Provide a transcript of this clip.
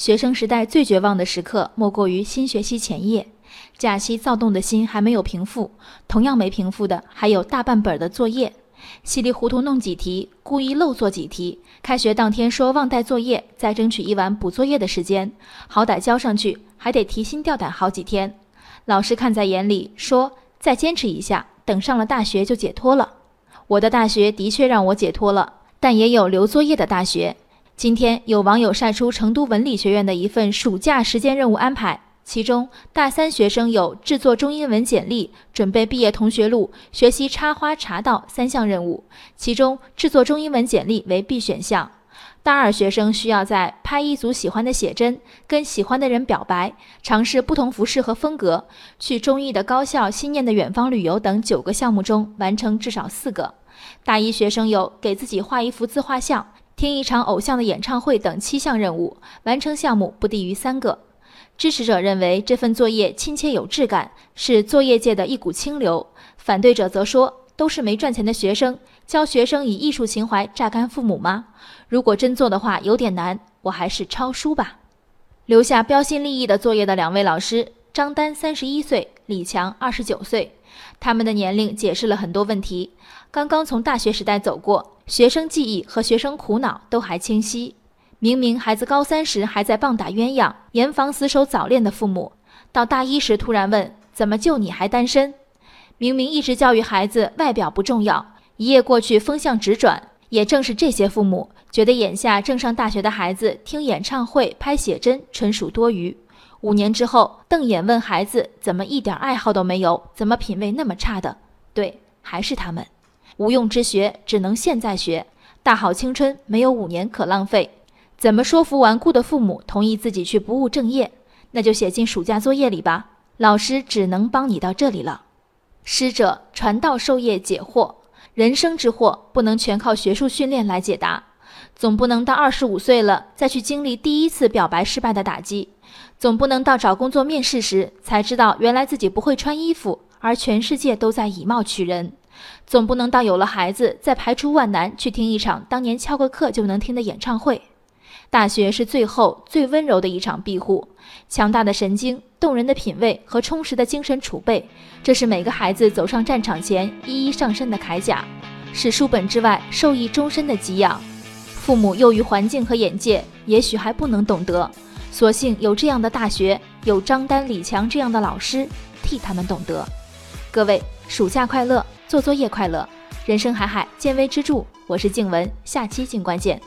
学生时代最绝望的时刻，莫过于新学期前夜。假期躁动的心还没有平复，同样没平复的还有大半本的作业。稀里糊涂弄几题，故意漏做几题。开学当天说忘带作业，再争取一晚补作业的时间，好歹交上去，还得提心吊胆好几天。老师看在眼里，说再坚持一下，等上了大学就解脱了。我的大学的确让我解脱了，但也有留作业的大学。今天有网友晒出成都文理学院的一份暑假时间任务安排。其中，大三学生有制作中英文简历、准备毕业同学录、学习插花茶道三项任务，其中制作中英文简历为必选项。大二学生需要在拍一组喜欢的写真、跟喜欢的人表白、尝试不同服饰和风格、去中意的高校、心念的远方旅游等九个项目中完成至少四个。大一学生有给自己画一幅自画像、听一场偶像的演唱会等七项任务，完成项目不低于三个。支持者认为这份作业亲切有质感，是作业界的一股清流。反对者则说，都是没赚钱的学生，教学生以艺术情怀榨干父母吗？如果真做的话，有点难，我还是抄书吧。留下标新立异的作业的两位老师，张丹三十一岁，李强二十九岁，他们的年龄解释了很多问题。刚刚从大学时代走过，学生记忆和学生苦恼都还清晰。明明孩子高三时还在棒打鸳鸯、严防死守早恋的父母，到大一时突然问：“怎么就你还单身？”明明一直教育孩子外表不重要，一夜过去风向直转。也正是这些父母觉得眼下正上大学的孩子听演唱会、拍写真纯属多余。五年之后，瞪眼问孩子：“怎么一点爱好都没有？怎么品味那么差的？”对，还是他们。无用之学只能现在学，大好青春没有五年可浪费。怎么说服顽固的父母同意自己去不务正业？那就写进暑假作业里吧。老师只能帮你到这里了。师者，传道授业解惑，人生之惑不能全靠学术训练来解答。总不能到二十五岁了再去经历第一次表白失败的打击，总不能到找工作面试时才知道原来自己不会穿衣服，而全世界都在以貌取人。总不能到有了孩子再排除万难去听一场当年翘个课就能听的演唱会。大学是最后最温柔的一场庇护，强大的神经、动人的品味和充实的精神储备，这是每个孩子走上战场前一一上身的铠甲，是书本之外受益终身的给养。父母囿于环境和眼界，也许还不能懂得，所幸有这样的大学，有张丹、李强这样的老师替他们懂得。各位，暑假快乐，做作业快乐，人生海海，见微知著。我是静文，下期静观见。